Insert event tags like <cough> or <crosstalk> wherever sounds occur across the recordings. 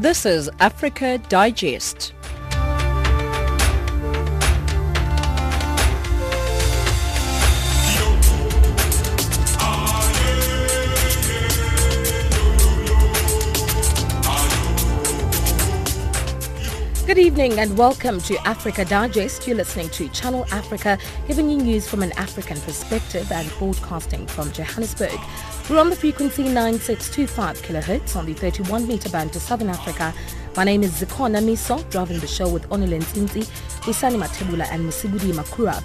This is Africa Digest. Good evening and welcome to Africa Digest. You're listening to Channel Africa, giving you news from an African perspective and broadcasting from Johannesburg. We're on the frequency 9625 kHz on the 31 meter band to Southern Africa. My name is Zikona Miso, driving the show with Onile Nsinzi, Isani Matebula and Musibudi Makura.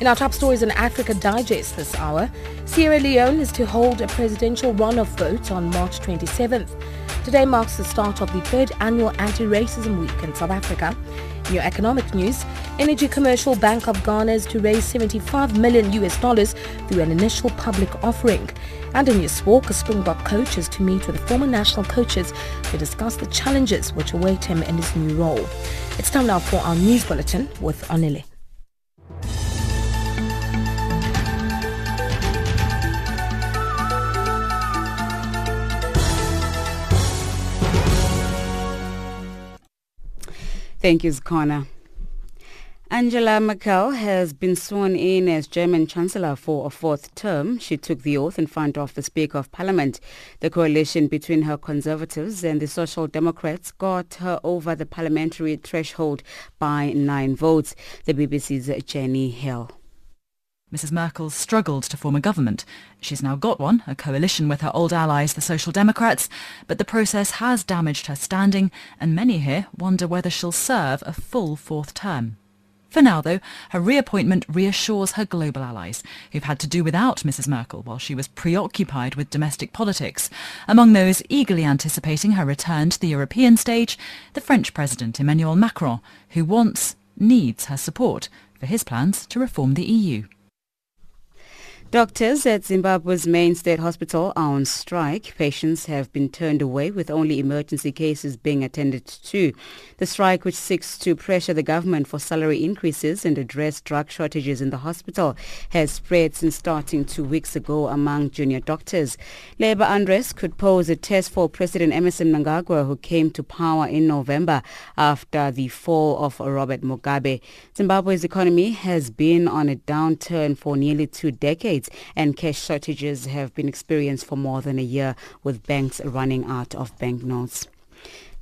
In our top stories in Africa Digest this hour, Sierra Leone is to hold a presidential runoff vote on March 27th. Today marks the start of the third annual Anti-Racism Week in South Africa. In your economic news, Energy Commercial Bank of Ghana is to raise 75 million US dollars through an initial public offering. And in sport, a Springbok coach is to meet with the former national coaches to discuss the challenges which await him in his new role. It's time now for our news bulletin with Anile. Thank you, Zikona. Angela Merkel has been sworn in as German Chancellor for a fourth term. She took the oath in front of the Speaker of Parliament. The coalition between her Conservatives and the Social Democrats got her over the parliamentary threshold by nine votes. The BBC's Jenny Hill. Mrs Merkel struggled to form a government. She's now got one, a coalition with her old allies, the Social Democrats, but the process has damaged her standing and many here wonder whether she'll serve a full fourth term. For now, though, her reappointment reassures her global allies, who've had to do without Mrs Merkel while she was preoccupied with domestic politics. Among those eagerly anticipating her return to the European stage, the French President Emmanuel Macron, who wants, needs her support for his plans to reform the EU. Doctors at Zimbabwe's main state hospital are on strike. Patients have been turned away with only emergency cases being attended to. The strike, which seeks to pressure the government for salary increases and address drug shortages in the hospital, has spread since starting two weeks ago among junior doctors. Labour unrest could pose a test for President Emmerson Mnangagwa, who came to power in November after the fall of Robert Mugabe. Zimbabwe's economy has been on a downturn for nearly two decades and cash shortages have been experienced for more than a year with banks running out of banknotes.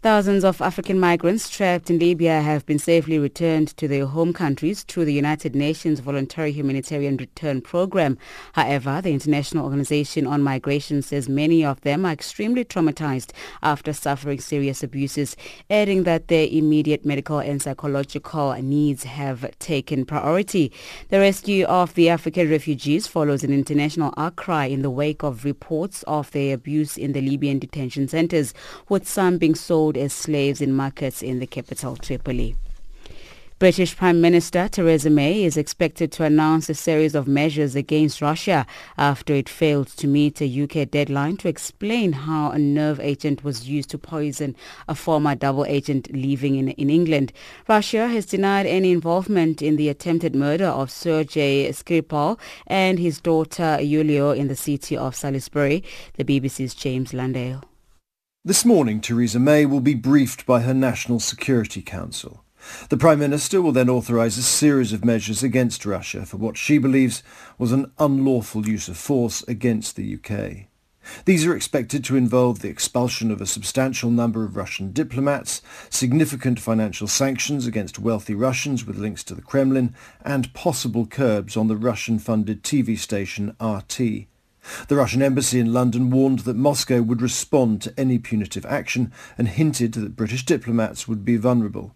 Thousands of African migrants trapped in Libya have been safely returned to their home countries through the United Nations Voluntary Humanitarian Return Program. However, the International Organization on Migration says many of them are extremely traumatized after suffering serious abuses, adding that their immediate medical and psychological needs have taken priority. The rescue of the African refugees follows an international outcry in the wake of reports of their abuse in the Libyan detention centers, with some being sold as slaves in markets in the capital, Tripoli. British Prime Minister Theresa May is expected to announce a series of measures against Russia after it failed to meet a UK deadline to explain how a nerve agent was used to poison a former double agent living in, in England. Russia has denied any involvement in the attempted murder of Sergei Skripal and his daughter Yulia in the city of Salisbury. The BBC's James Landale. This morning, Theresa May will be briefed by her National Security Council. The Prime Minister will then authorise a series of measures against Russia for what she believes was an unlawful use of force against the UK. These are expected to involve the expulsion of a substantial number of Russian diplomats, significant financial sanctions against wealthy Russians with links to the Kremlin, and possible curbs on the Russian-funded TV station RT. The Russian embassy in London warned that Moscow would respond to any punitive action and hinted that British diplomats would be vulnerable.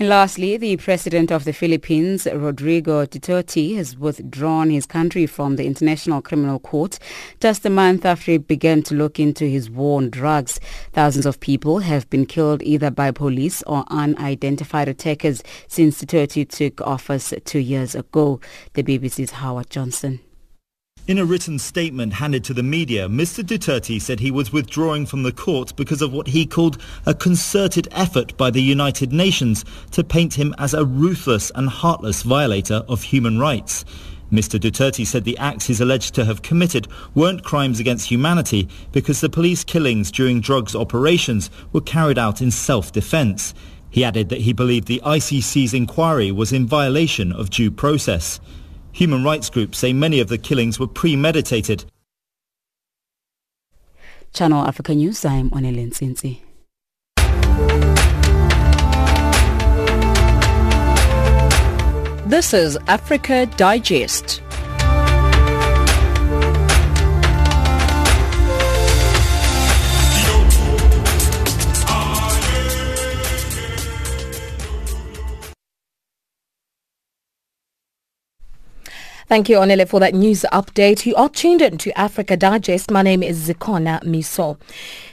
And lastly, the president of the Philippines, Rodrigo Duterte, has withdrawn his country from the International Criminal Court just a month after he began to look into his war on drugs. Thousands of people have been killed either by police or unidentified attackers since Duterte took office two years ago. The BBC's Howard Johnson. In a written statement handed to the media, Mr. Duterte said he was withdrawing from the court because of what he called a concerted effort by the United Nations to paint him as a ruthless and heartless violator of human rights. Mr Duterte said the acts he's alleged to have committed weren't crimes against humanity because the police killings during drugs operations were carried out in self-defense. He added that he believed the ICC's inquiry was in violation of due process. Human rights groups say many of the killings were premeditated. Channel Africa News, I'm Onelin Sinsi. This is Africa Digest. Thank you, Onele, for that news update. You are tuned in to Africa Digest. My name is Zikona Miso.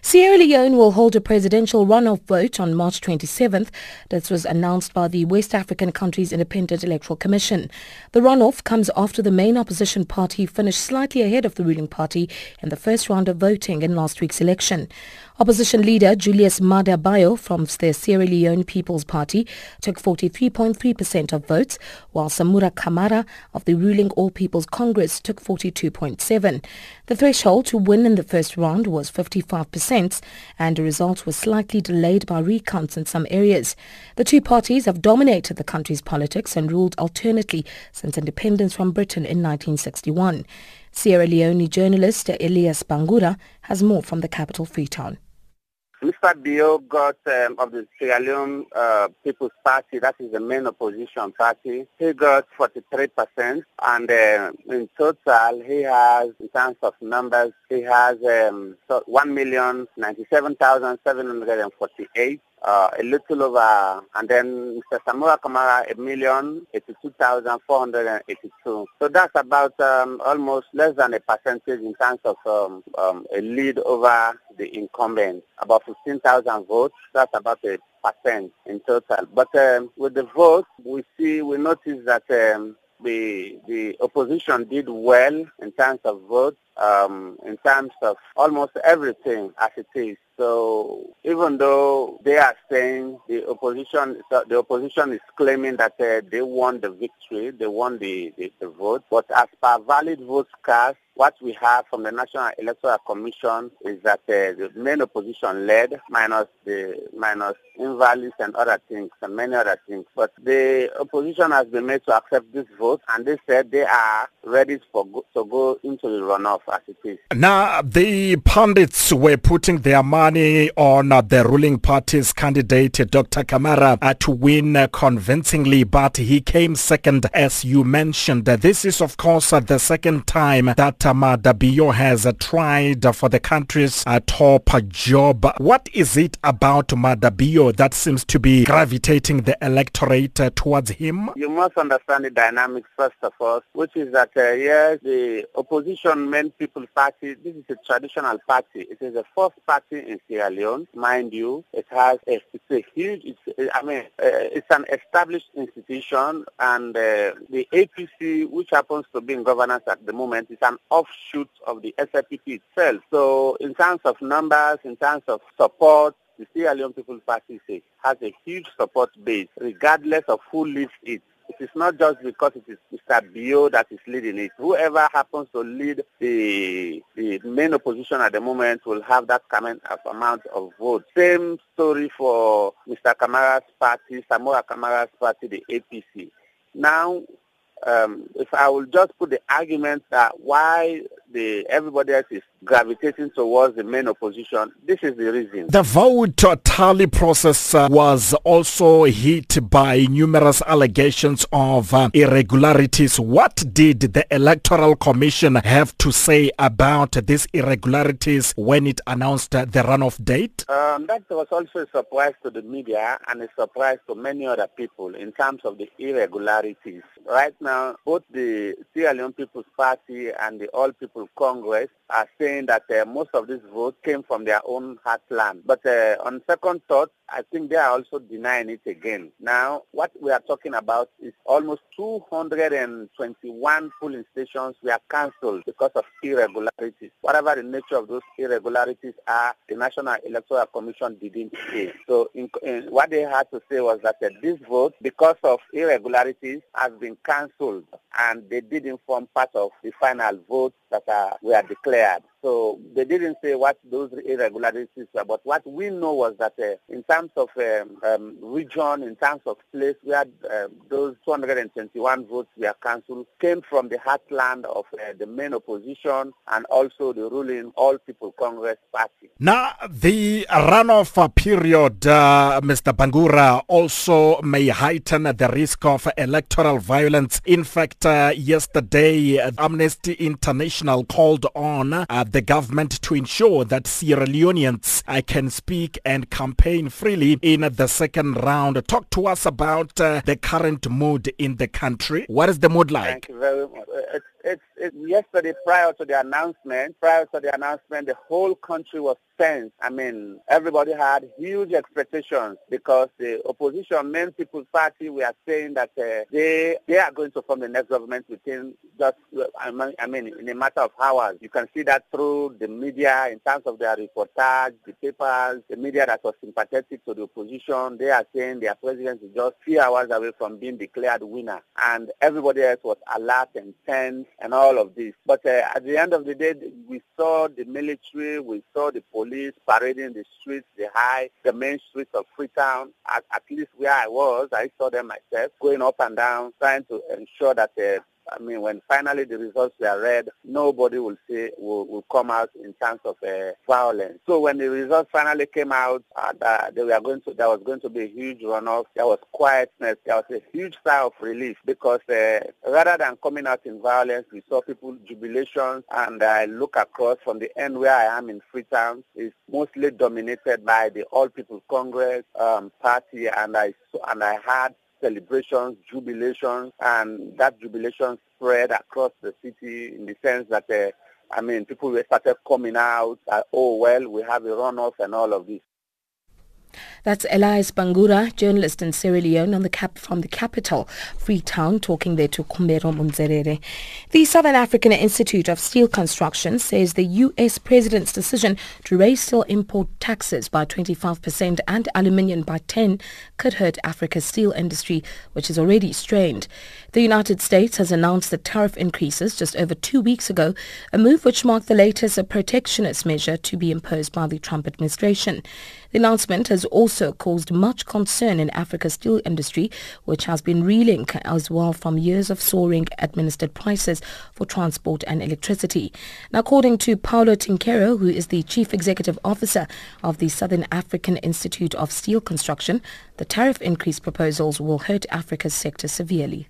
Sierra Leone will hold a presidential runoff vote on March 27th. This was announced by the West African country's Independent Electoral Commission. The runoff comes after the main opposition party finished slightly ahead of the ruling party in the first round of voting in last week's election. Opposition leader Julius Maada Bio from the Sierra Leone People's Party took 43.3% of votes, while Samura Kamara of the ruling All People's Congress took 42.7. The threshold to win in the first round was 55%, and the result was slightly delayed by recounts in some areas. The two parties have dominated the country's politics and ruled alternately since independence from Britain in 1961. Sierra Leone journalist Elias Bangura has more from the capital Freetown. Mr. Bio got um, of the Sierra Leone uh, People's Party, that is the main opposition party, he got 43%. And uh, in total, he has, in terms of numbers, he has um, so 1,097,748 uh, a little over, and then Mr. Samura Kamara, a million eighty-two thousand four hundred and eighty-two. So that's about um, almost less than a percentage in terms of um, um, a lead over the incumbent. About 15,000 votes. That's about a percent in total. But um, with the vote, we see, we notice that um, the the opposition did well in terms of votes, um, in terms of almost everything as it is. So even though they are saying the opposition, the opposition is claiming that uh, they won the victory, they won the, the, the vote, but as per valid votes cast, what we have from the National Electoral Commission is that uh, the main opposition led minus the minus invalids and other things and many other things. But the opposition has been made to accept this vote and they said they are ready for go, to go into the runoff as it is. Now the pundits were putting their money on uh, the ruling party's candidate Dr. Kamara uh, to win uh, convincingly but he came second as you mentioned. This is of course the second time that Maada Bio has uh, tried for the country's uh, top job. What is it about Maada Bio that seems to be gravitating the electorate uh, towards him? You must understand the dynamics first of all, which is that uh, yes, the opposition main people Party, this is a traditional party. It is the first party in Sierra Leone, mind you. It has a, it's a huge, it's, I mean, uh, it's an established institution, and uh, the APC, which happens to be in governance at the moment, is an offshoot of the SLPP itself. So in terms of numbers, in terms of support, the Sierra Leone People's Party has a huge support base, regardless of who leads it. It is not just because it is Mr. Bio that is leading it. Whoever happens to lead the, the main opposition at the moment will have that kind of amount of votes. Same story for Mr. Kamara's party, Samura Kamara's party, the APC. Now, um, if I will just put the argument that why the everybody else is gravitating towards the main opposition. This is the reason. The vote tally process uh, was also hit by numerous allegations of uh, irregularities. What did the Electoral Commission have to say about these irregularities when it announced uh, the runoff date? Um, that was also a surprise to the media and a surprise to many other people in terms of the irregularities. Right now, both the Sierra Leone People's Party and the All People People Congress are saying that uh, most of these votes came from their own heartland. But uh, on second thought, I think they are also denying it again. Now, what we are talking about is almost 221 polling stations were cancelled because of irregularities. Whatever the nature of those irregularities are, the National Electoral Commission didn't say. So in, in, what they had to say was that uh, this vote, because of irregularities, has been cancelled and they did inform part of the final vote that uh, were declared bad. So they didn't say what those irregularities were, but what we know was that uh, in terms of um, um, region, in terms of place, we had uh, those 221 votes were cancelled, came from the heartland of uh, the main opposition and also the ruling All People Congress Party. Now, the runoff period, uh, Mr. Bangura, also may heighten the risk of electoral violence. In fact, uh, yesterday, Amnesty International called on uh, the government to ensure that Sierra Leoneans uh, can speak and campaign freely in the second round. Talk to us about uh, the current mood in the country. What is the mood like? Thank you very much. It's, it's, yesterday prior to the announcement, prior to the announcement, the whole country was tense. I mean, everybody had huge expectations because the opposition, main People's Party, we are saying that uh, they they are going to form the next government within just, I mean, in a matter of hours. You can see that through the media in terms of their reportage, the papers, the media that was sympathetic to the opposition. They are saying their president is just few hours away from being declared winner. And everybody else was alert and tense and all of this. But uh, at the end of the day, we saw the military, we saw the police parading the streets, the high, the main streets of Freetown. At, at least where I was, I saw them myself going up and down, trying to ensure that uh, I mean, when finally the results were read, nobody will say will, will come out in terms of uh, violence. So when the results finally came out, uh, that they were going to, there was going to be a huge runoff. There was quietness. There was a huge sigh of relief because uh, rather than coming out in violence, we saw people jubilation. And I look across from the end where I am in Freetown is mostly dominated by the All People Congress um, party, and I and I had celebrations, jubilations, and that jubilation spread across the city in the sense that, uh, I mean, people started coming out, uh, oh, well, we have a runoff and all of this. That's Elias Bangura, journalist in Sierra Leone on the cap from the capital, Freetown, talking there to Kumbero Munzerere. The Southern African Institute of Steel Construction says the U.S. president's decision to raise steel import taxes by 25% and aluminium by 10 could hurt Africa's steel industry, which is already strained. The United States has announced the tariff increases just over two weeks ago, a move which marked the latest protectionist measure to be imposed by the Trump administration. The announcement has also caused much concern in Africa's steel industry, which has been reeling as well from years of soaring administered prices for transport and electricity. Now, according to Paolo Trinchero, who is the Chief Executive Officer of the Southern African Institute of Steel Construction, the tariff increase proposals will hurt Africa's sector severely.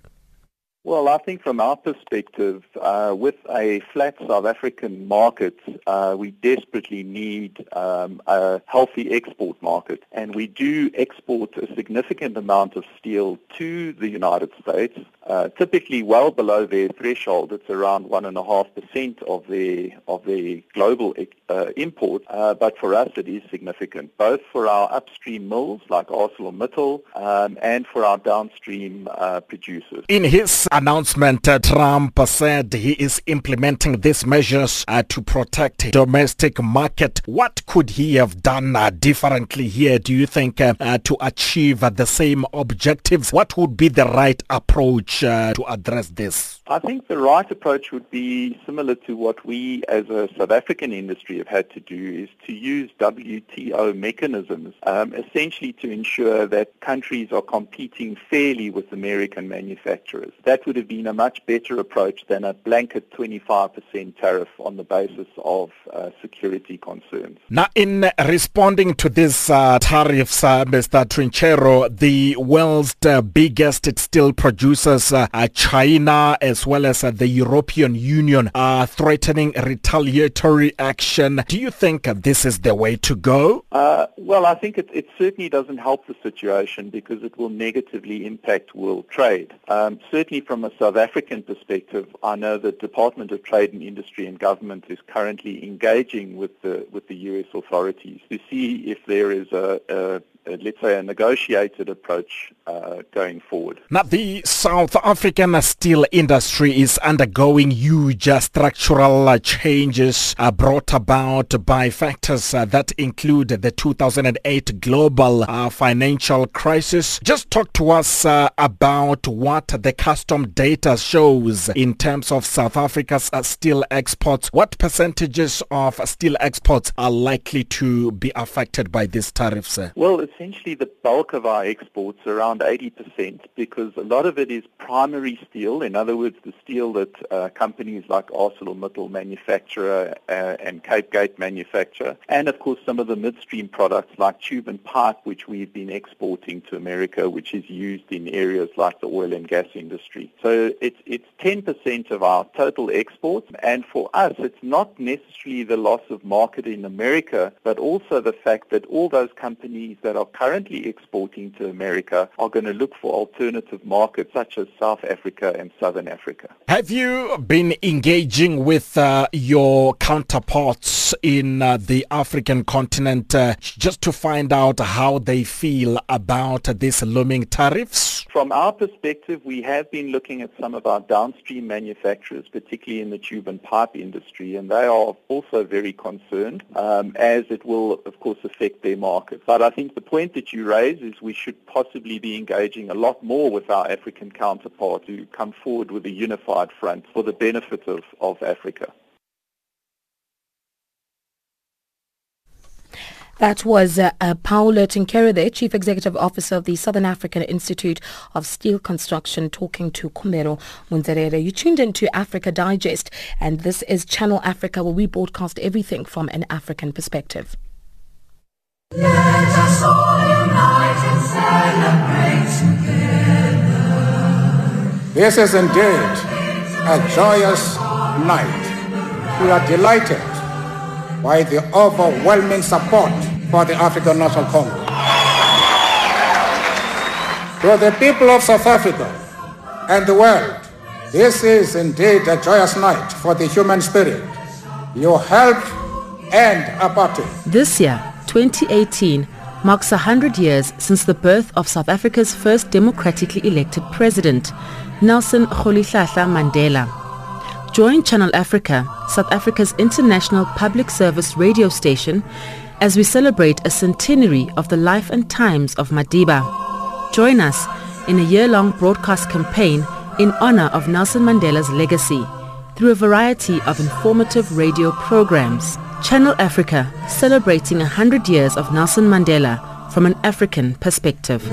Well, I think from our perspective, uh, with a flat South African market, uh, we desperately need um, a healthy export market. And we do export a significant amount of steel to the United States, uh, typically well below their threshold. It's around 1.5% of the, of the global uh, import. Uh, but for us, it is significant, both for our upstream mills like ArcelorMittal um, and for our downstream uh, producers. In his announcement, uh, Trump said he is implementing these measures uh, to protect domestic market. What could he have done uh, differently here, do you think, to achieve the same objectives? What would be the right approach to address this? I think the right approach would be similar to what we as a South African industry have had to do is to use WTO mechanisms, um, essentially to ensure that countries are competing fairly with American manufacturers. That would have been a much better approach than a blanket 25% tariff on the basis of uh, security concerns. Now, in responding to these uh, tariffs, uh, Mr. Trinchero, the world's uh, biggest steel producers, uh, China as as well as uh, the European Union are threatening retaliatory action. Do you think this is the way to go? Uh, well, I think it, it, certainly doesn't help the situation because it will negatively impact world trade. Um, certainly from a South African perspective, I know the Department of Trade and Industry and Government is currently engaging with the with the U.S. authorities to see if there is a, a uh, let's say, a negotiated approach uh, going forward. Now, the South African steel industry is undergoing huge uh, structural changes uh, brought about by factors uh, that include the 2008 global uh, financial crisis. Just talk to us about what the custom data shows in terms of South Africa's steel exports. What percentages of steel exports are likely to be affected by these tariffs? Well, essentially the bulk of our exports, around 80%, because a lot of it is primary steel. In other words, the steel that uh, companies like ArcelorMittal manufacture uh, and Cape Gate manufacture, and of course some of the midstream products like tube and pipe, which we've been exporting to America, which is used in areas like the oil and gas industry. So it's it's 10% of our total exports, and for us, it's not necessarily the loss of market in America, but also the fact that all those companies that are currently exporting to America are going to look for alternative markets such as South Africa and Southern Africa. Have you been engaging with uh, your counterparts in uh, the African continent uh, just to find out how they feel about these looming tariffs? From our perspective, we have been looking at some of our downstream manufacturers, particularly in the tube and pipe industry, and they are also very concerned um, as it will, of course, affect their markets. But I think the point that you raise is we should possibly be engaging a lot more with our African counterparts to come forward with a unified front for the benefit of, of Africa. That was uh, uh, Paolo Trinchero, Chief Executive Officer of the Southern African Institute of Steel Construction, talking to Khumero Munzerere. You tuned into Africa Digest, and this is Channel Africa, where we broadcast everything from an African perspective. Let us all unite and celebrate together. This is indeed a joyous night. We are delighted by the overwhelming support for the African National Congress. To the people of South Africa and the world, this is indeed a joyous night for the human spirit. Your help and apartheid. This year, 2018 marks 100 years since the birth of South Africa's first democratically elected president, Nelson Rolihlahla Mandela. Join Channel Africa, South Africa's international public service radio station, as we celebrate a centenary of the life and times of Madiba. Join us in a year-long broadcast campaign in honor of Nelson Mandela's legacy through a variety of informative radio programs. Channel Africa, celebrating 100 years of Nelson Mandela from an African perspective.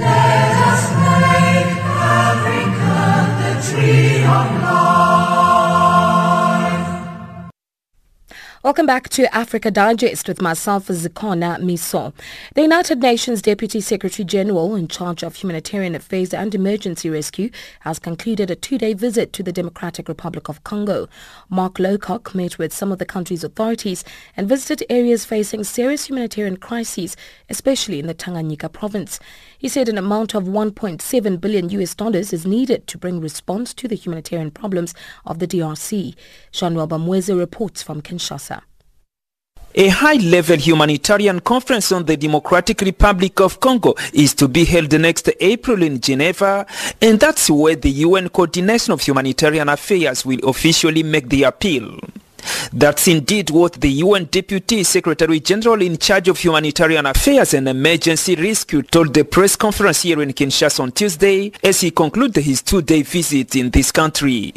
Welcome back to Africa Digest with myself, Zikona Miso. The United Nations Deputy Secretary General in charge of humanitarian affairs and emergency rescue has concluded a two-day visit to the Democratic Republic of Congo. Mark Lowcock met with some of the country's authorities and visited areas facing serious humanitarian crises, especially in the Tanganyika province. He said an amount of 1.7 billion US dollars is needed to bring response to the humanitarian problems of the DRC. Jean-Noel Bamweze reports from Kinshasa. A high-level humanitarian conference on the Democratic Republic of Congo is to be held next April in Geneva, and that's where the UN Coordination of Humanitarian Affairs will officially make the appeal. That's indeed what the UN Deputy Secretary General in charge of humanitarian affairs and emergency rescue told the press conference here in Kinshasa on Tuesday as he concluded his two-day visit in this country.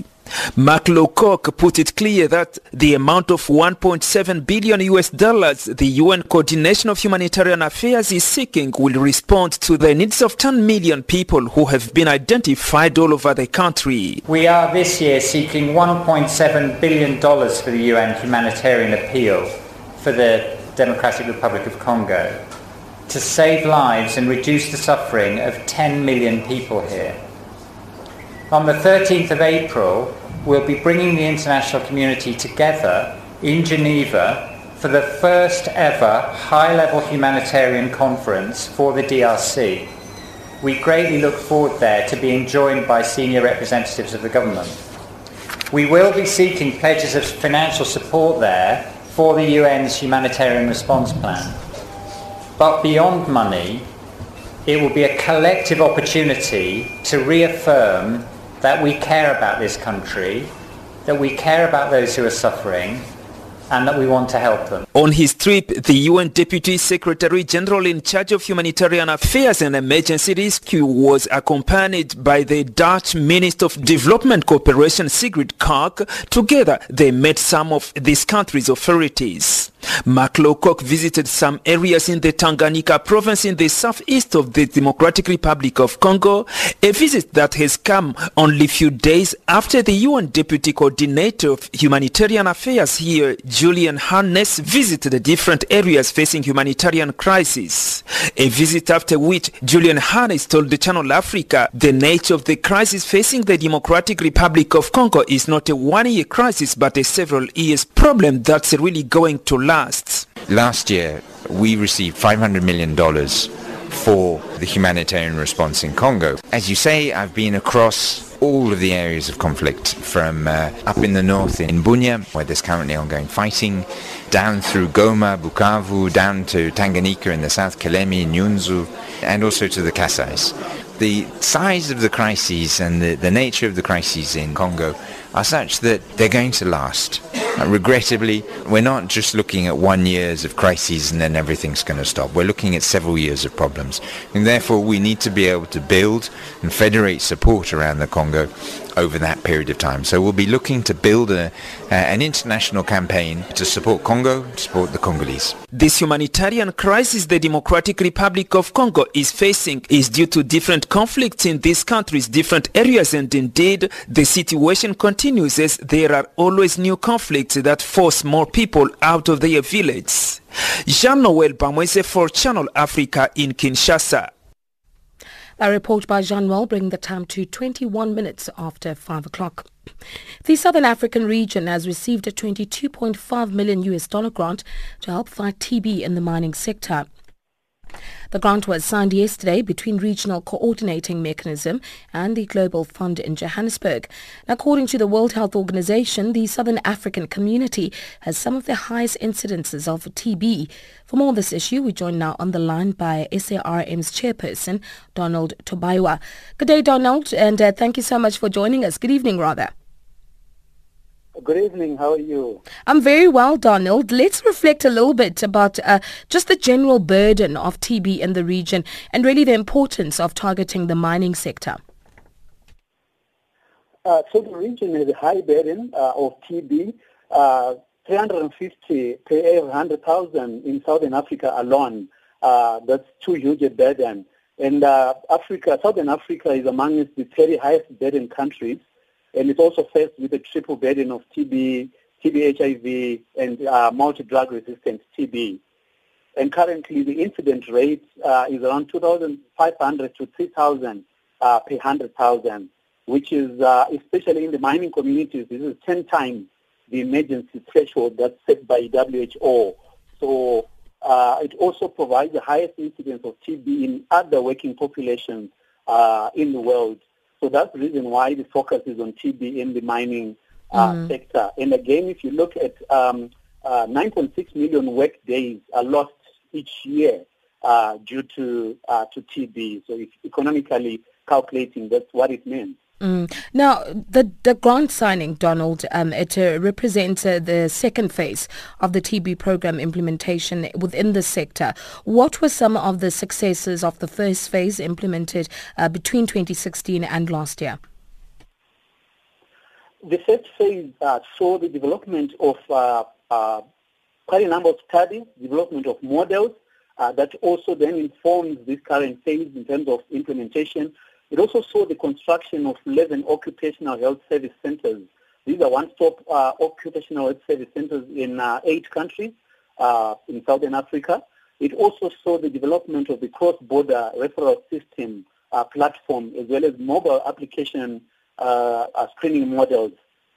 Mark Lowcock put it clear that the amount of 1.7 billion US dollars the UN Coordination of Humanitarian Affairs is seeking will respond to the needs of 10 million people who have been identified all over the country. We are this year seeking 1.7 billion dollars for the UN humanitarian appeal for the Democratic Republic of Congo to save lives and reduce the suffering of 10 million people here. On the 13th of April, we'll be bringing the international community together in Geneva for the first ever high-level humanitarian conference for the DRC. We greatly look forward there to being joined by senior representatives of the government. We will be seeking pledges of financial support there for the UN's humanitarian response plan. But beyond money, it will be a collective opportunity to reaffirm that we care about this country, that we care about those who are suffering, and that we want to help them. On his trip, the UN Deputy Secretary General in charge of humanitarian affairs and emergency rescue was accompanied by the Dutch Minister of Development Cooperation Sigrid Kaag. Together, they met some of this country's authorities. Mark visited some areas in the Tanganyika province in the southeast of the Democratic Republic of Congo, a visit that has come only a few days after the UN Deputy Coordinator of Humanitarian Affairs here, Julian Harneis, visited the different areas facing humanitarian crisis. A visit after which Julian Harneis told the Channel Africa the nature of the crisis facing the Democratic Republic of Congo is not a one-year crisis but a several years problem that's really going to last. Last year, we received $500 million for the humanitarian response in Congo. As you say, I've been across all of the areas of conflict from uh, up in the north in Bunia, where there's currently ongoing fighting, down through Goma, Bukavu, down to Tanganyika in the south, Kalemie, Nyunzu, and also to the Kasais. The size of the crises and the, the nature of the crises in Congo are such that they're going to last. Uh, regrettably, we're not just looking at one years of crises and then everything's going to stop. We're looking at several years of problems. And therefore, we need to be able to build and federate support around the Congo over that period of time. So we'll be looking to build a, uh, an international campaign to support Congo, to support the Congolese. This humanitarian crisis the Democratic Republic of Congo is facing is due to different conflicts in these countries, different areas, and indeed the situation continues as there are always new conflicts that force more people out of their village. Jean-Noel Bamwese for Channel Africa in Kinshasa. A report by Jean-Noel bringing the time to 21 minutes after 5 o'clock. The Southern African region has received a 22.5 million US dollar grant to help fight TB in the mining sector. The grant was signed yesterday between Regional Coordinating Mechanism and the Global Fund in Johannesburg. According to the World Health Organization, the Southern African community has some of the highest incidences of TB. For more on this issue, we join now on the line by SARM's chairperson, Donald Tobaiwa. Good day, Donald, and uh, thank you so much for joining us. Good evening, rather. Good evening. How are you? I'm very well, Donald. Let's reflect a little bit about uh, just the general burden of TB in the region and really the importance of targeting the mining sector. Uh, so the region has a high burden uh, of TB, uh, 350 per 100,000 in Southern Africa alone. Uh, that's too huge a burden. And uh, Africa, Southern Africa is among the very highest burden countries and it's also faced with a triple burden of TB, TB HIV, and uh, multi-drug resistant TB. And currently the incident rate uh, is around 2,500 to 3,000 uh, per 100,000, which is, uh, especially in the mining communities, this is 10 times the emergency threshold that's set by WHO. So uh, it also provides the highest incidence of TB in other working populations uh, in the world. So that's the reason why the focus is on TB in the mining uh, mm. sector. And again, if you look at um, uh, 9.6 million work days are lost each year uh, due to uh, to TB. So if economically calculating, that's what it means. Mm. Now, the, the grant signing, Donald, um, it uh, represents uh, the second phase of the TB program implementation within the sector. What were some of the successes of the first phase implemented uh, between 2016 and last year? The first phase uh, saw the development of uh, uh, quite a number of studies, development of models that also then informs this current phase in terms of implementation it also saw the construction of 11 occupational health service centers. These are one-stop uh, occupational health service centers in uh, eight countries uh, in Southern Africa. It also saw the development of the cross-border referral system uh, platform as well as mobile application uh, uh, screening models.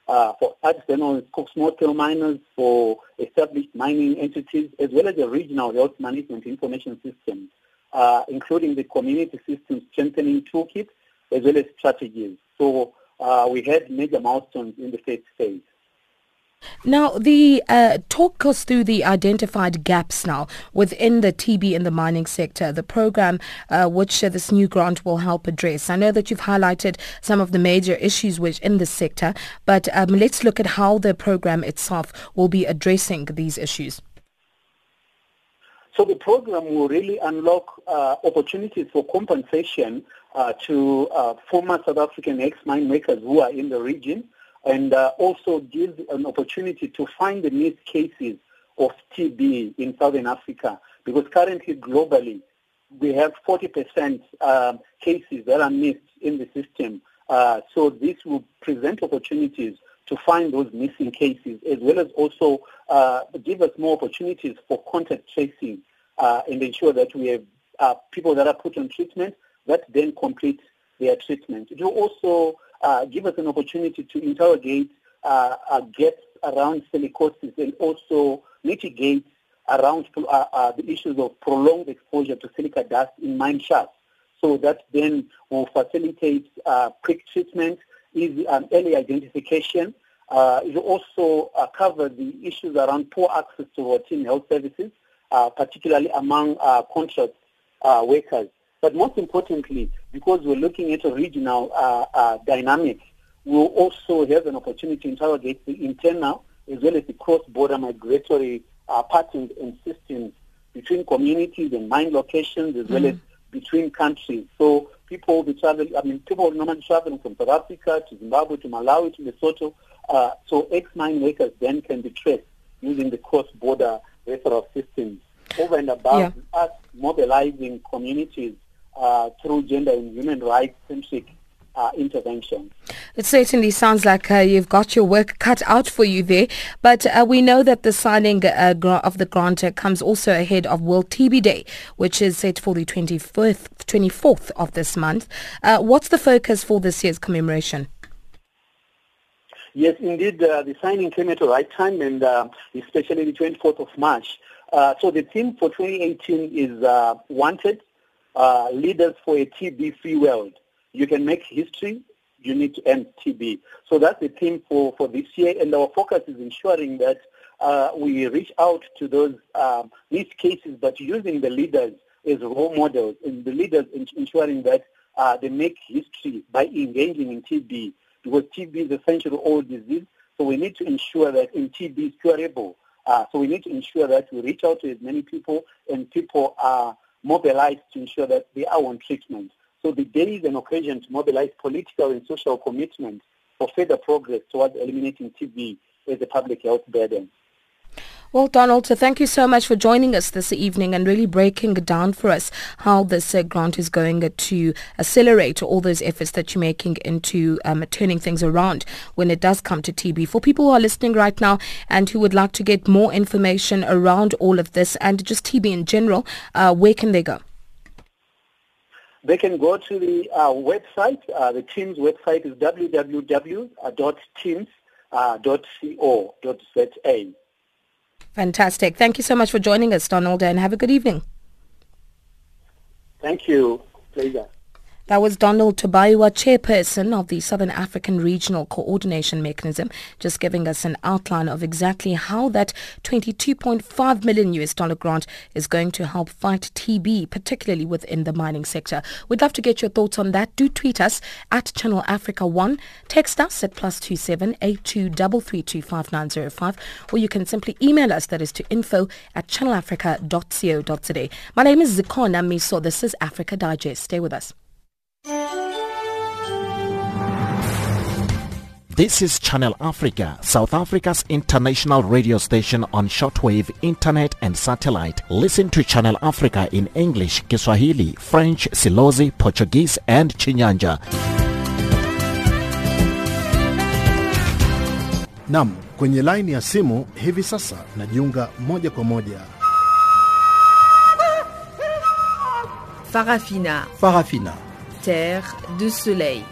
for artisanal small-scale miners, for established mining entities, as well as a regional health management information system, uh, including the community system strengthening toolkit, as well as strategies. So uh, we had major milestones in the first phase. Now, the uh, talk us through the identified gaps now within the TB in the mining sector, the program uh, which uh, this new grant will help address. I know that you've highlighted some of the major issues which in the sector, but um, let's look at how the program itself will be addressing these issues. So the program will really unlock uh, opportunities for compensation uh, to uh, former South African ex-mine makers who are in the region and uh, also gives an opportunity to find the missed cases of TB in Southern Africa because currently globally we have 40% um, cases that are missed in the system. Uh, so this will present opportunities to find those missing cases as well as also uh, give us more opportunities for contact tracing uh, and ensure that we have uh, people that are put on treatment that then complete their treatment. It will also uh, give us an opportunity to interrogate uh, uh, gaps around silicosis and also mitigate around the issues of prolonged exposure to silica dust in mine shafts. So that then will facilitate quick treatment, easy um, early identification. it will also cover the issues around poor access to routine health services, particularly among contract workers. But most importantly, because we're looking at a regional uh, uh, dynamic, we'll also have an opportunity to interrogate the internal as well as the cross-border migratory uh, patterns and systems between communities and mine locations as mm well as between countries. So people be traveling, I mean, people normally traveling from South Africa to Zimbabwe to Malawi to Lesotho. Uh, so ex-mine workers then can be traced using the cross-border referral systems over and above yeah. us mobilizing communities uh, through gender and human rights centric uh, intervention. It certainly sounds like uh, you've got your work cut out for you there, but uh, we know that the signing uh, of the grant uh, comes also ahead of World TB Day, which is set for the 24th, 24th of this month. Uh, what's the focus for this year's commemoration? Yes, indeed, the signing came at the right time, and especially the 24th of March. so the theme for 2018 is wanted, uh, leaders for a TB-free world. You can make history, you need to end TB. So that's the theme for, for this year, and our focus is ensuring that uh, we reach out to those um, niche cases, but using the leaders as role models, and the leaders ensuring that uh, they make history by engaging in TB, because TB is a century-old disease, so we need to ensure that in TB is curable. Uh, so we need to ensure that we reach out to as many people, and people are mobilized to ensure that they are on treatment. So the day is an occasion to mobilize political and social commitment for further progress towards eliminating TB as a public health burden. Well, Donald, so thank you so much for joining us this evening and really breaking down for us how this uh, grant is going to accelerate all those efforts that you're making into um, turning things around when it does come to TB. For people who are listening right now and who would like to get more information around all of this and just TB in general, uh, where can they go? They can go to the uh, website. Uh, the team's website is www.teams.co.za. Fantastic. Thank you so much for joining us, Donald, and have a good evening. Thank you. Pleasure. That was Donald Tobaiwa, chairperson of the Southern African Regional Coordination Mechanism, just giving us an outline of exactly how that 22.5 million US dollar grant is going to help fight TB, particularly within the mining sector. We'd love to get your thoughts on that. Do tweet us at Channel Africa 1, text us at plus 27 or you can simply email us, that is to info at channelafrica.co.za. My name is Zikona Miso. This is Africa Digest. Stay with us. This is Channel Africa, South Africa's international radio station on shortwave, internet and satellite. Listen to Channel Africa in English, Kiswahili, French, Silozi, Portuguese and Chinyanja. Nam, kwenye laini ya simu hivi sasa najiunga moja kwa moja. Farafina. Farafina. terre, de soleil.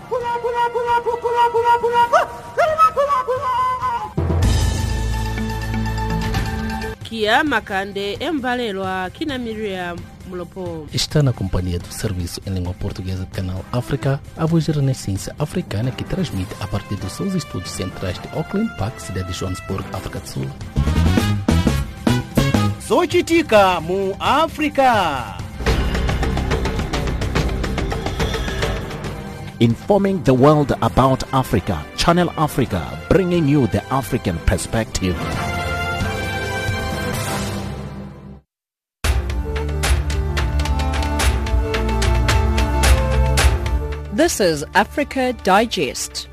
Está na companhia do serviço em língua portuguesa do canal África, a voz de renascença africana que transmite a partir dos seus estudos centrais de Auckland Park, cidade de Johannesburg, África do Sul. Sochitika mu África. Informing the world about Africa. Channel Africa, bringing you the African perspective. This is Africa Digest.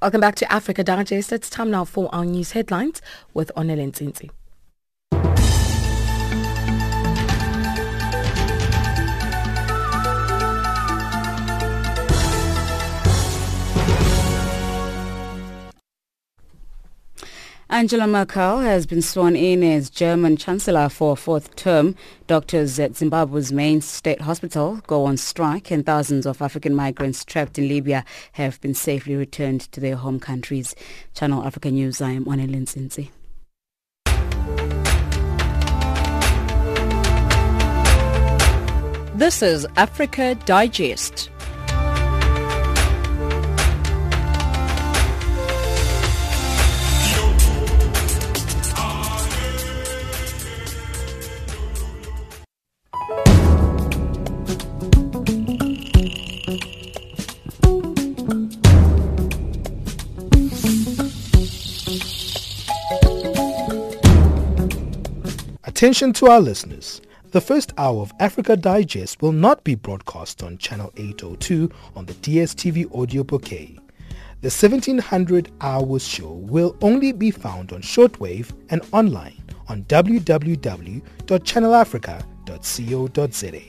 Welcome back to Africa Digest. It's time now for our news headlines with Onelen Zinzi. Angela Merkel has been sworn in as German Chancellor for a fourth term. Doctors at Zimbabwe's main state hospital go on strike and thousands of African migrants trapped in Libya have been safely returned to their home countries. Channel Africa News, I am Anelin Sinsi. This is Africa Digest. Attention to our listeners. The first hour of Africa Digest will not be broadcast on Channel 802 on the DSTV audio bouquet. The 1700 hours show will only be found on shortwave and online on www.channelafrica.co.za.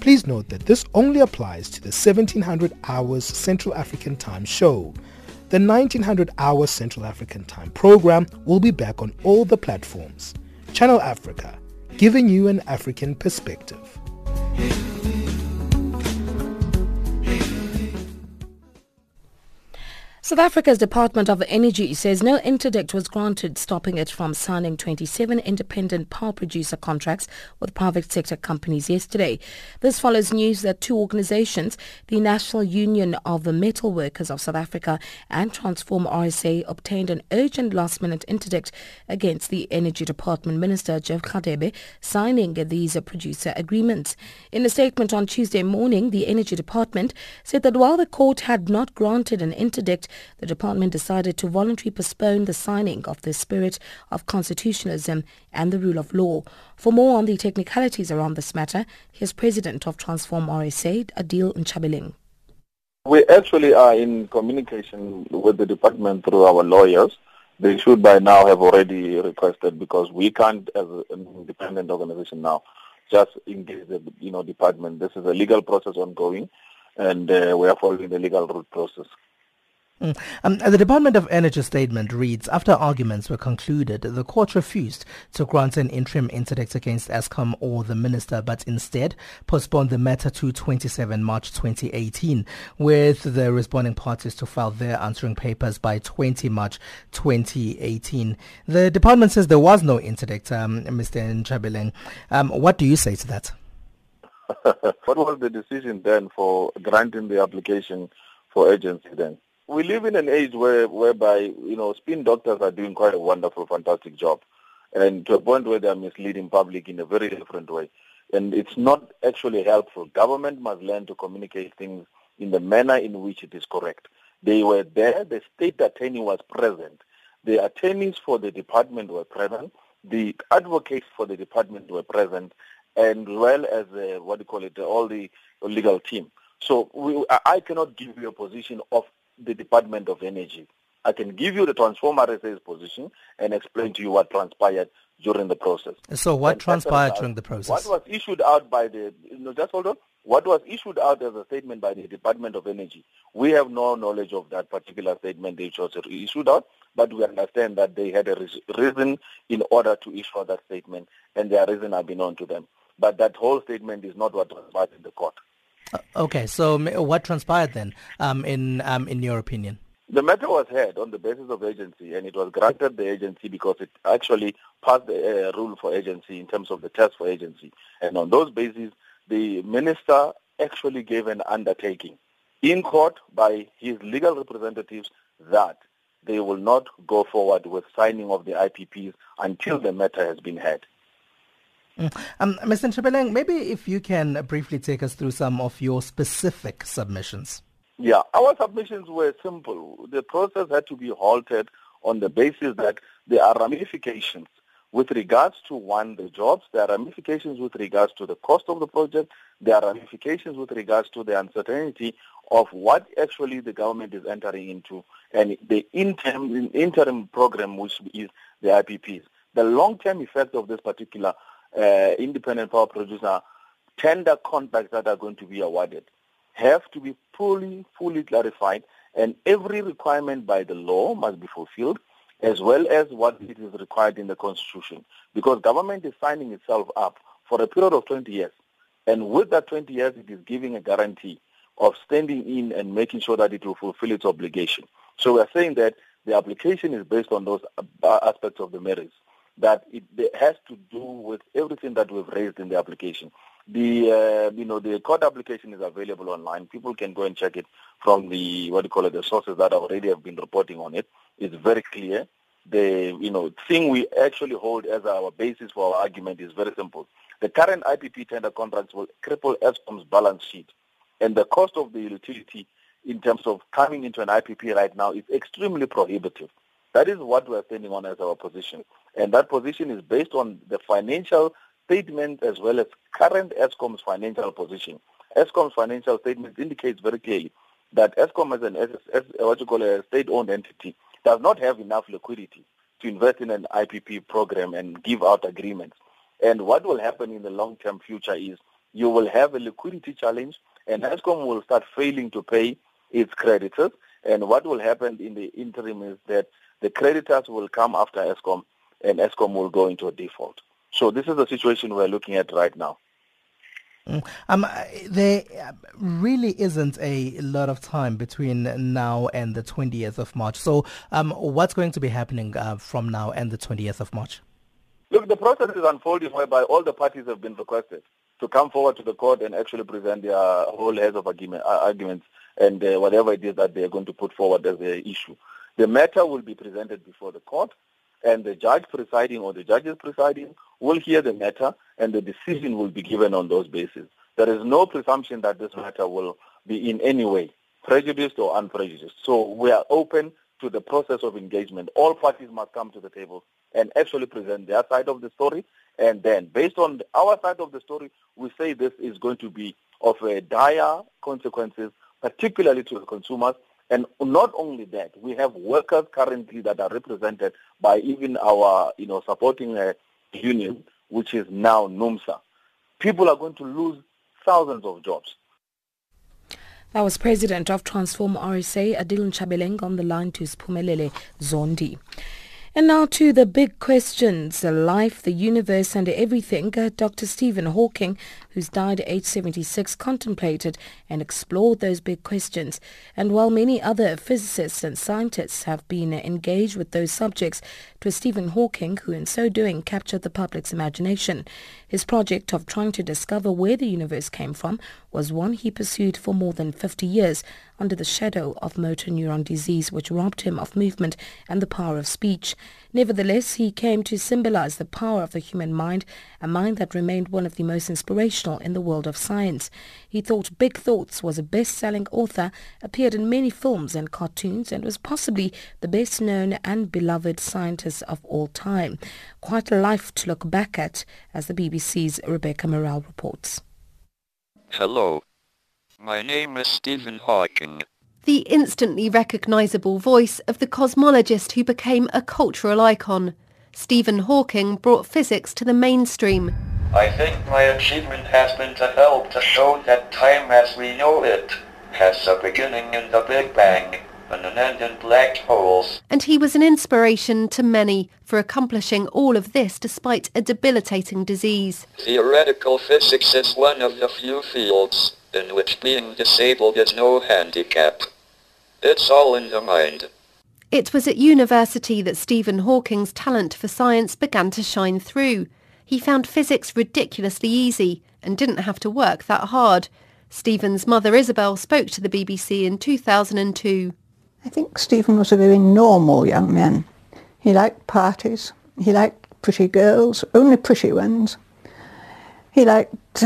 Please note that this only applies to the 1700 hours Central African Time show. The 1900 hours Central African Time program will be back on all the platforms. Channel Africa, giving you an African perspective. South Africa's Department of Energy says no interdict was granted stopping it from signing 27 independent power producer contracts with private sector companies yesterday. This follows news that two organizations, the National Union of the Metal Workers of South Africa and Transform RSA, obtained an urgent last-minute interdict against the Energy Department Minister Jeff Radebe signing these producer agreements. In a statement on Tuesday morning, the Energy Department said that while the court had not granted an interdict, the department decided to voluntarily postpone the signing of the spirit of constitutionalism and the rule of law. For more on the technicalities around this matter, here's President of Transform RSA, Adil Nchabeleng. We actually are in communication with the department through our lawyers. They should by now have already requested because we can't, as an independent organization now, just engage the you know department. This is a legal process ongoing, and uh, we are following the legal route process. Mm. Um, the Department of Energy statement reads, after arguments were concluded, the court refused to grant an interim interdict against Eskom or the minister, but instead postponed the matter to 27 March 2018, with the responding parties to file their answering papers by 20 March 2018. The department says there was no interdict, um, Mr. Nchabeleng. Um, what do you say to that? <laughs> what was the decision then for granting the application for agency then? We live in an age where whereby you know spin doctors are doing quite a wonderful, fantastic job, and to a point where they are misleading public in a very different way, and it's not actually helpful. Government must learn to communicate things in the manner in which it is correct. They were there. The state attorney was present. The attorneys for the department were present. The advocates for the department were present, and well as uh, what do you call it, all the legal team. So we, I cannot give you a position of the Department of Energy. I can give you the Transform RSA's position and explain to you what transpired during the process. So what And transpired during the process? What was issued out by the, you know, just hold on. What was issued out as a statement by the Department of Energy? We have no knowledge of that particular statement they chose to issue out, but we understand that they had a reason in order to issue that statement, and their reason been known to them. but that whole statement is not what was in the court. Uh, okay, so what transpired then, um, in um, in your opinion? The matter was heard on the basis of agency, and it was granted the agency because it actually passed the uh, rule for agency in terms of the test for agency. And on those bases, the minister actually gave an undertaking in court by his legal representatives that they will not go forward with signing of the IPPs until the matter has been heard. Mm. Um, Mr. Nchabeleng, maybe if you can briefly take us through some of your specific submissions. Yeah, our submissions were simple. The process had to be halted on the basis that there are ramifications with regards to one, the jobs, there are ramifications with regards to the cost of the project, there are ramifications with regards to the uncertainty of what actually the government is entering into and the interim, interim program which is the IPPs. The long-term effect of this particular uh, independent power producer tender contracts that are going to be awarded have to be fully, fully clarified, and every requirement by the law must be fulfilled, as well as what it is required in the Constitution. Because government is signing itself up for a period of 20 years. And with that 20 years, it is giving a guarantee of standing in and making sure that it will fulfill its obligation. So we are saying that the application is based on those aspects of the merits, that it has to do with everything that we've raised in the application. The uh, you know the court application is available online. People can go and check it from the what do you call it the sources that already have been reporting on it. It's very clear. The you know thing we actually hold as our basis for our argument is very simple. The current IPP tender contracts will cripple Eskom's balance sheet, and the cost of the utility in terms of coming into an IPP right now is extremely prohibitive. That is what we're standing on as our position, and that position is based on the financial statement as well as current Eskom's financial position. Eskom's financial statement indicates very clearly that Eskom as an as, what you call a state-owned entity does not have enough liquidity to invest in an IPP program and give out agreements. And what will happen in the long-term future is you will have a liquidity challenge and Eskom will start failing to pay its creditors. And what will happen in the interim is that the creditors will come after Eskom and Eskom will go into a default. So this is the situation we're looking at right now. Mm. Um, there really isn't a lot of time between now and the 20th of March. So um, what's going to be happening uh, from now and the 20th of March? Look, the process is unfolding whereby all the parties have been requested to come forward to the court and actually present their whole heads of argument, uh, arguments and uh, whatever it is that they're going to put forward as the issue. The matter will be presented before the court and the judge presiding or the judges presiding will hear the matter and the decision will be given on those bases. There is no presumption that this matter will be in any way prejudiced or unprejudiced. So we are open to the process of engagement. All parties must come to the table and actually present their side of the story. And then based on our side of the story, we say this is going to be of dire consequences, particularly to the consumers and not only that, we have workers currently that are represented by even our, you know, supporting a union, which is now NUMSA. People are going to lose thousands of jobs. That was President of Transform RSA, Adil Nchabeleng, on the line to Spumelele Zondi. And now to the big questions, life, the universe and everything. Uh, Dr. Stephen Hawking, who's died at age 76, contemplated and explored those big questions. And while many other physicists and scientists have been engaged with those subjects, it was Stephen Hawking who in so doing captured the public's imagination. His project of trying to discover where the universe came from was one he pursued for more than 50 years under the shadow of motor neuron disease which robbed him of movement and the power of speech. Nevertheless, he came to symbolize the power of the human mind, a mind that remained one of the most inspirational in the world of science. He thought Big Thoughts was a best-selling author, appeared in many films and cartoons, and was possibly the best-known and beloved scientist of all time. Quite a life to look back at, as the BBC's Rebecca Morelle reports. Hello. My name is Stephen Hawking the instantly recognisable voice of the cosmologist who became a cultural icon. Stephen Hawking brought physics to the mainstream. I think my achievement has been to help to show that time as we know it has a beginning in the Big Bang and an end in black holes. And he was an inspiration to many for accomplishing all of this despite a debilitating disease. Theoretical physics is one of the few fields in which being disabled is no handicap. It's all in the mind. It was at university that Stephen Hawking's talent for science began to shine through. He found physics ridiculously easy and didn't have to work that hard. Stephen's mother Isabel spoke to the BBC in 2002. I think Stephen was a very normal young man. He liked parties. He liked pretty girls, only pretty ones. He liked,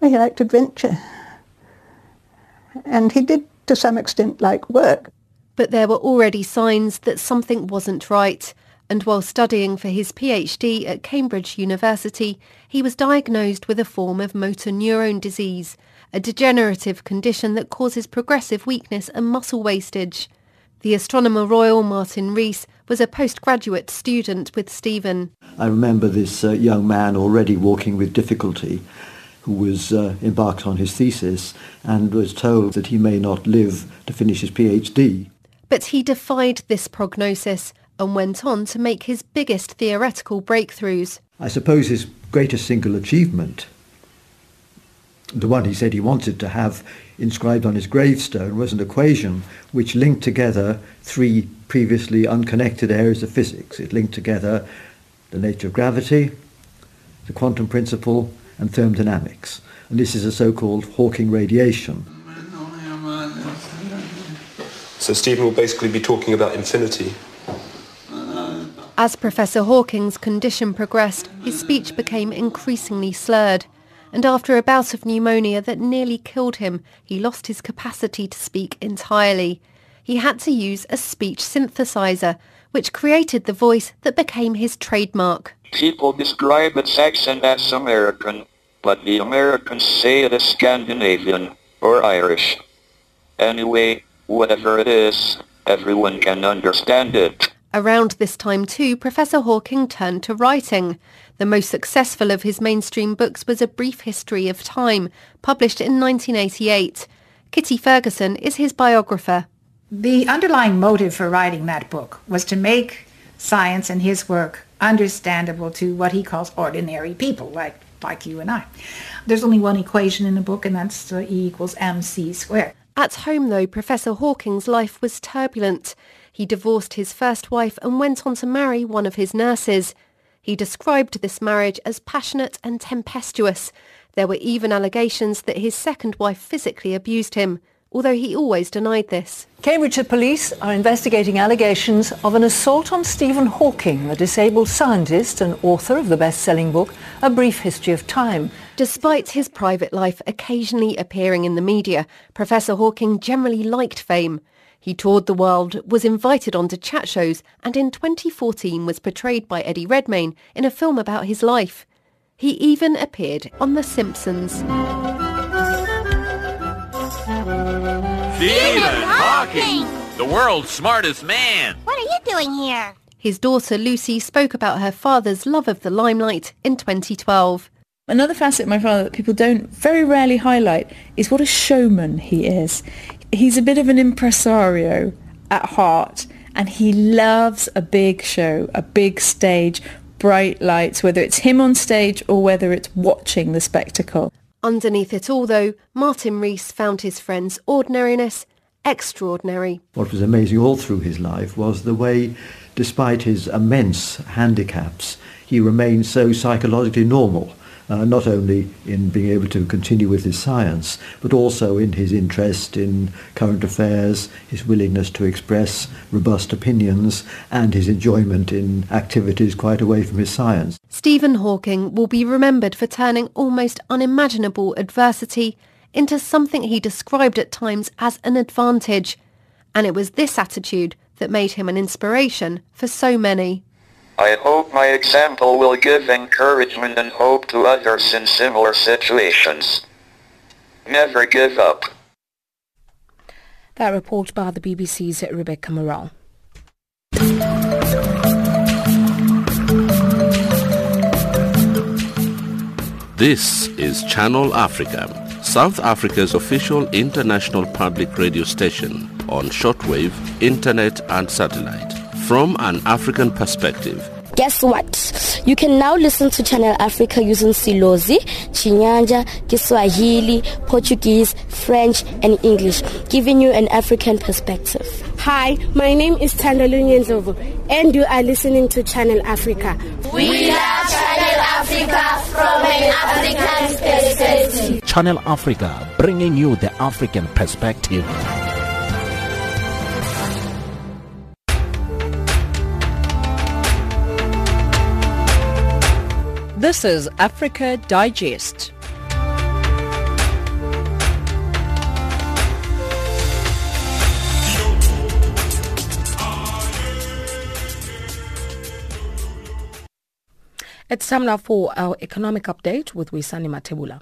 he liked adventure. And he did, to some extent, like work. But there were already signs that something wasn't right. And while studying for his PhD at Cambridge University, he was diagnosed with a form of motor neurone disease, a degenerative condition that causes progressive weakness and muscle wastage. The Astronomer Royal Martin Rees was a postgraduate student with Stephen. I remember this uh, young man already walking with difficulty who was uh, embarked on his thesis and was told that he may not live to finish his PhD. But he defied this prognosis and went on to make his biggest theoretical breakthroughs. I suppose his greatest single achievement, the one he said he wanted to have inscribed on his gravestone, was an equation which linked together three previously unconnected areas of physics. It linked together the nature of gravity, the quantum principle, and thermodynamics. And this is a so-called Hawking radiation. So Stephen will basically be talking about infinity. As Professor Hawking's condition progressed, his speech became increasingly slurred. And after a bout of pneumonia that nearly killed him, he lost his capacity to speak entirely. He had to use a speech synthesizer, which created the voice that became his trademark. People describe its accent as American, but the Americans say it is Scandinavian or Irish. Anyway, Whatever it is, everyone can understand it. Around this time too, Professor Hawking turned to writing. The most successful of his mainstream books was A Brief History of Time, published in 1988. Kitty Ferguson is his biographer. The underlying motive for writing that book was to make science and his work understandable to what he calls ordinary people, like, like you and I. There's only one equation in the book, and that's E equals mc squared. At home, though, Professor Hawking's life was turbulent. He divorced his first wife and went on to marry one of his nurses. He described this marriage as passionate and tempestuous. There were even allegations that his second wife physically abused him although he always denied this. Cambridgeshire police are investigating allegations of an assault on Stephen Hawking, the disabled scientist and author of the best-selling book A Brief History of Time. Despite his private life occasionally appearing in the media, Professor Hawking generally liked fame. He toured the world, was invited onto chat shows, and in 2014 was portrayed by Eddie Redmayne in a film about his life. He even appeared on The Simpsons. Stephen Hawking! The world's smartest man! What are you doing here? His daughter Lucy spoke about her father's love of the limelight in 2012. Another facet of my father that people don't very rarely highlight is what a showman he is. He's a bit of an impresario at heart and he loves a big show, a big stage, bright lights, whether it's him on stage or whether it's watching the spectacle. Underneath it all, though, Martin Rees found his friend's ordinariness extraordinary. What was amazing all through his life was the way, despite his immense handicaps, he remained so psychologically normal uh, not only in being able to continue with his science, but also in his interest in current affairs, his willingness to express robust opinions, and his enjoyment in activities quite away from his science. Stephen Hawking will be remembered for turning almost unimaginable adversity into something he described at times as an advantage. And it was this attitude that made him an inspiration for so many. I hope my example will give encouragement and hope to others in similar situations. Never give up. That report by the BBC's Rebecca Morelle. This is Channel Africa, South Africa's official international public radio station. on shortwave, internet and satellite. From an African perspective, Guess what? You can now listen to Channel Africa using Silozi, Chinyanja, Kiswahili, Portuguese, French, and English, giving you an African perspective. Hi, my name is Tandolu Nyenzovo, and you are listening to Channel Africa. We are Channel Africa from an African perspective. Channel Africa, bringing you the African perspective. This is Africa Digest. It's time now for our economic update with Wisani Matebula.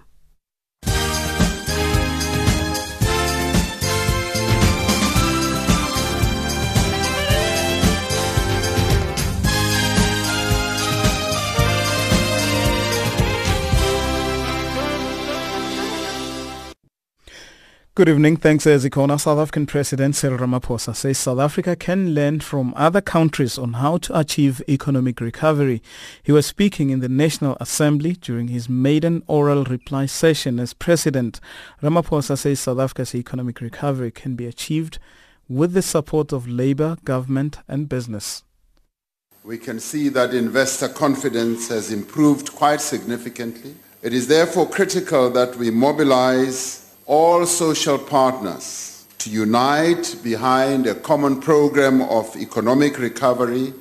Good evening. Thanks, Ezekona. South African President Cyril Ramaphosa says South Africa can learn from other countries on how to achieve economic recovery. He was speaking in the National Assembly during his maiden oral reply session as president. Ramaphosa says South Africa's economic recovery can be achieved with the support of labor, government and business. We can see that investor confidence has improved quite significantly. It is therefore critical that we mobilize all social partners to unite behind a common program of economic recovery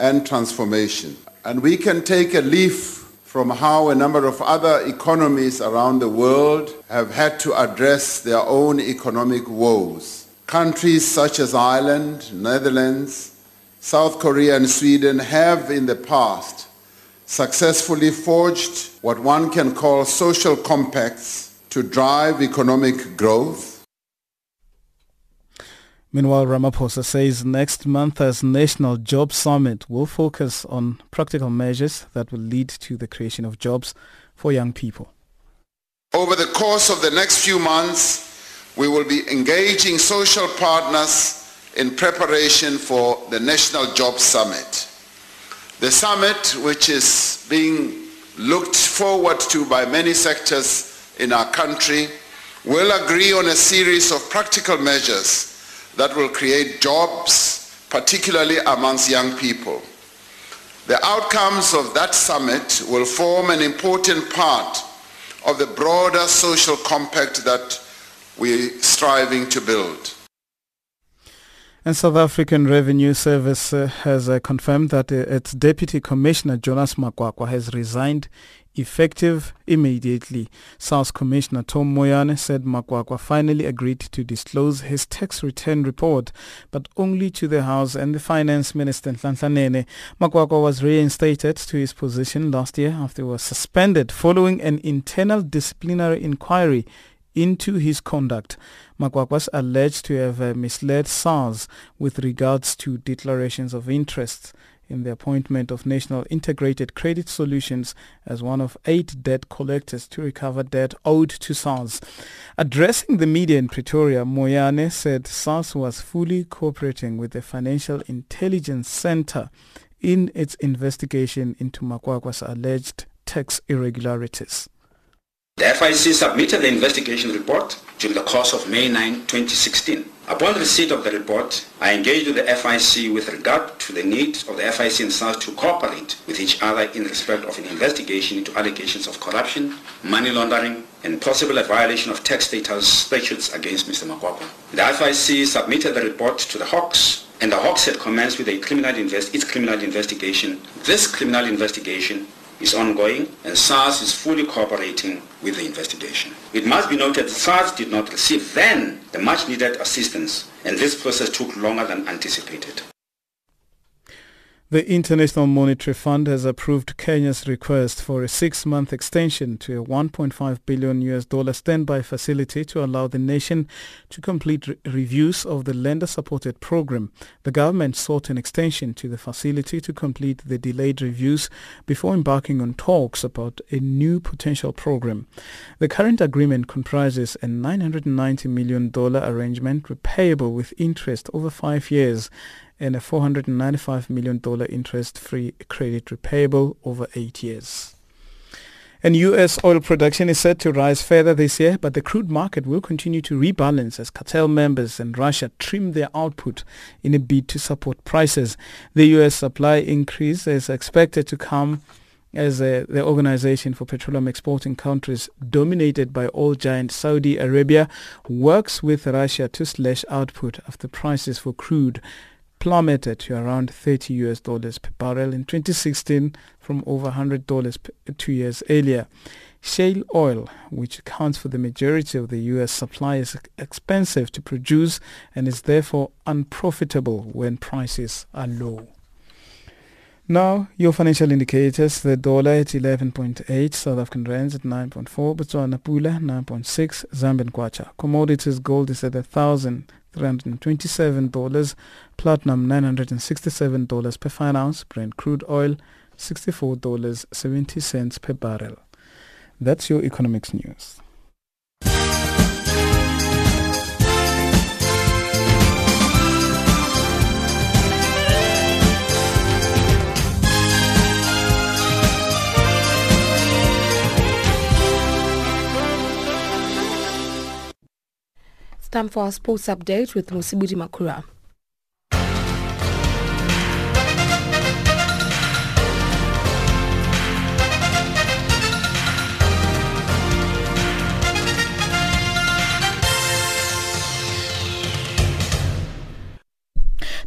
and transformation. And we can take a leaf from how a number of other economies around the world have had to address their own economic woes. Countries such as Ireland, Netherlands, South Korea and Sweden have in the past successfully forged what one can call social compacts to drive economic growth. Meanwhile, Ramaphosa says next month's National Job Summit will focus on practical measures that will lead to the creation of jobs for young people. Over the course of the next few months, we will be engaging social partners in preparation for the National Job Summit. The summit, which is being looked forward to by many sectors in our country will agree on a series of practical measures that will create jobs, particularly amongst young people. The outcomes of that summit will form an important part of the broader social compact that we're striving to build. And South African Revenue Service uh, has uh, confirmed that uh, its Deputy Commissioner Jonas Makwakwa has resigned effective immediately. SARS Commissioner Tom Moyane said Makwakwa finally agreed to disclose his tax return report, but only to the House and the Finance Minister Nhlanhla Nene. Makwakwa was reinstated to his position last year after he was suspended following an internal disciplinary inquiry into his conduct. Makwakwa was alleged to have uh, misled SARS with regards to declarations of interest in the appointment of National Integrated Credit Solutions as one of eight debt collectors to recover debt owed to SARS. Addressing the media in Pretoria, Moyane said SARS was fully cooperating with the Financial Intelligence Center in its investigation into Makwakwa's alleged tax irregularities. The FIC submitted the investigation report during the course of May 9, 2016. Upon receipt of the report, I engaged with the FIC with regard to the need of the FIC and SARS to cooperate with each other in respect of an investigation into allegations of corruption, money laundering, and possible violation of tax status statutes against Mr. Makwakwa. The FIC submitted the report to the Hawks, and the Hawks had commenced with a criminal invest- its criminal investigation. This criminal investigation is ongoing and SARS is fully cooperating with the investigation. It must be noted that SARS did not receive then the much needed assistance and this process took longer than anticipated. The International Monetary Fund has approved Kenya's request for a six-month extension to a 1.5 billion US dollar standby facility to allow the nation to complete re- reviews of the lender-supported program. The government sought an extension to the facility to complete the delayed reviews before embarking on talks about a new potential program. The current agreement comprises a 990 million dollar arrangement repayable with interest over five years and a $495 million interest-free credit repayable over eight years. And U.S. oil production is set to rise further this year, but the crude market will continue to rebalance as cartel members and Russia trim their output in a bid to support prices. The U.S. supply increase is expected to come as uh, the Organization for Petroleum Exporting Countries, dominated by oil giant Saudi Arabia, works with Russia to slash output after prices for crude plummeted to around 30 US dollars per barrel in 2016 from over 100 dollars two years earlier. Shale oil, which accounts for the majority of the US supply, is expensive to produce and is therefore unprofitable when prices are low. Now, your financial indicators, the dollar at 11.8, South African rands at 9.4, Botswana Pula 9.6, Zambian Kwacha. Commodities, gold is at 1,000 $327, platinum $967 per fine ounce, Brent crude oil $64.70 per barrel. That's your economics news. Time for our sports update with Musibudi Makura.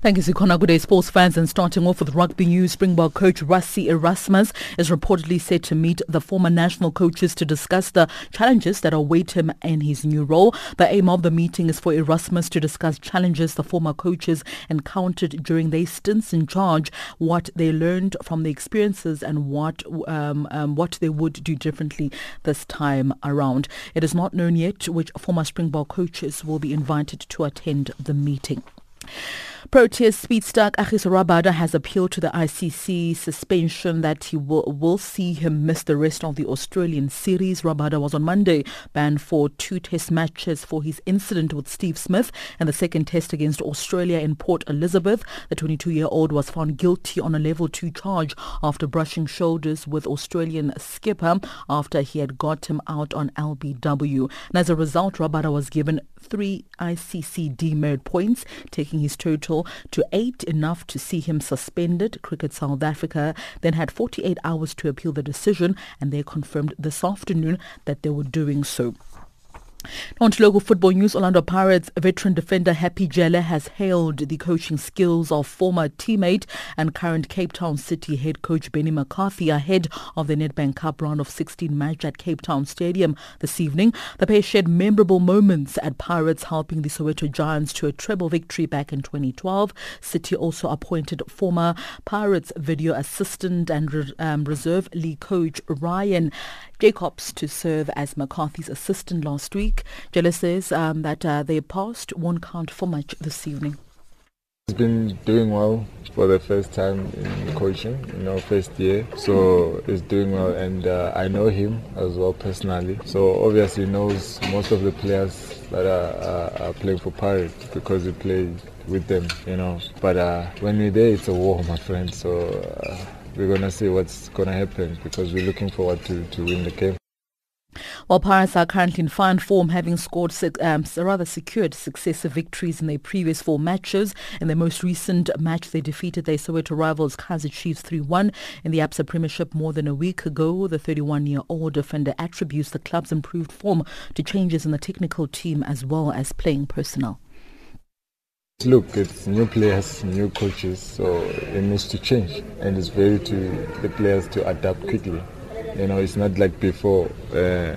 Thank you, Sikona. Good day, sports fans. And starting off with rugby news, Springbok coach Rassie Erasmus is reportedly set to meet the former national coaches to discuss the challenges that await him in his new role. The aim of the meeting is for Erasmus to discuss challenges the former coaches encountered during their stints in charge, what they learned from the experiences, and what um, um, what they would do differently this time around. It is not known yet which former Springbok coaches will be invited to attend the meeting. Proteas speedster Kagiso Rabada has appealed to the ICC suspension that he will, will see him miss the rest of the Australian series. Rabada was on Monday banned for two test matches for his incident with Steve Smith and the second test against Australia in Port Elizabeth. The 22-year-old was found guilty on a level 2 charge after brushing shoulders with Australian skipper after he had got him out on LBW. And as a result, Rabada was given three ICC demerit points, taking his total to eight, enough to see him suspended. Cricket South Africa then had 48 hours to appeal the decision, and they confirmed this afternoon that they were doing so. On to local football news, Orlando Pirates veteran defender Happy Jele has hailed the coaching skills of former teammate and current Cape Town City head coach Benny McCarthy ahead of the Nedbank Cup round of 16 match at Cape Town Stadium this evening. The pair shared memorable moments at Pirates helping the Soweto Giants to a treble victory back in 2012. City also appointed former Pirates video assistant and um, reserve league coach Ryan Jacobs to serve as McCarthy's assistant last week. Jele says um, that uh, their past won't count for much this evening. He's been doing well for the first time in coaching, you know, first year. So he's doing well, and uh, I know him as well personally. So obviously knows most of the players that are, are, playing for Pirates because he played with them, you know. But uh, when we're there, it's a war, my friend. So uh, we're going to see what's going to happen because we're looking forward to, to win the game. While Pirates are currently in fine form, having scored um, rather secured successive victories in their previous four matches. In their most recent match, they defeated their Soweto rivals Kaizer Chiefs 3-1 in the Absa Premiership more than a week ago. The 31-year-old defender attributes the club's improved form to changes in the technical team as well as playing personnel. Look, it's new players, new coaches, so it needs to change, and it's very to the players to adapt quickly. You know, it's not like before. Uh,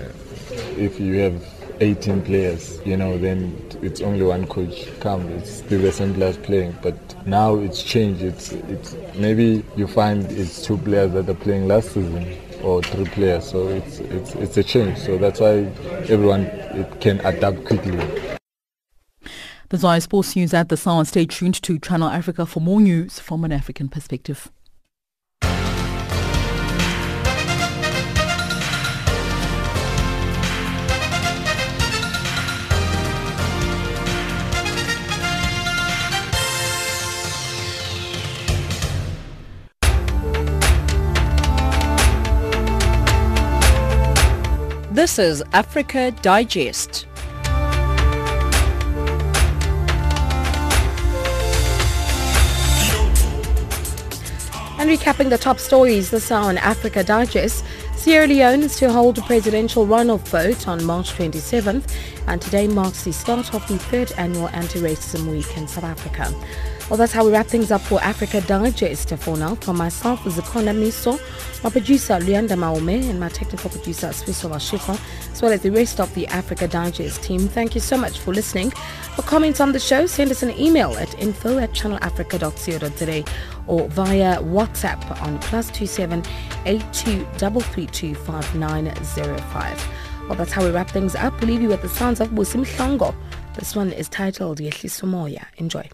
if you have 18 players, you know, then it's only one coach. Come, it's still the same players playing, but now it's changed. It's it's maybe you find it's two players that are playing last season or three players, so it's it's it's a change. So that's why everyone it can adapt quickly. The Zaya Sports News at the Sound. Stay tuned to Channel Africa for more news from an African perspective. This is Africa Digest. And recapping the top stories this hour on Africa Digest, Sierra Leone is to hold a presidential runoff vote on March 27th, and today marks the start of the third annual Anti-Racism Week in South Africa. Well, that's how we wrap things up for Africa Digest for now. For myself, Zakona Miso, my producer, Luanda Maume, and my technical producer, Swiso Washifa, as well as the rest of the Africa Digest team. Thank you so much for listening. For comments on the show, send us an email at info at channelafrica.co.za or via WhatsApp on plus two seven eight two double three two five nine zero five. Well, that's how we wrap things up. We leave you with the sounds of Busim. This one is titled Yehli Sumoya. Enjoy.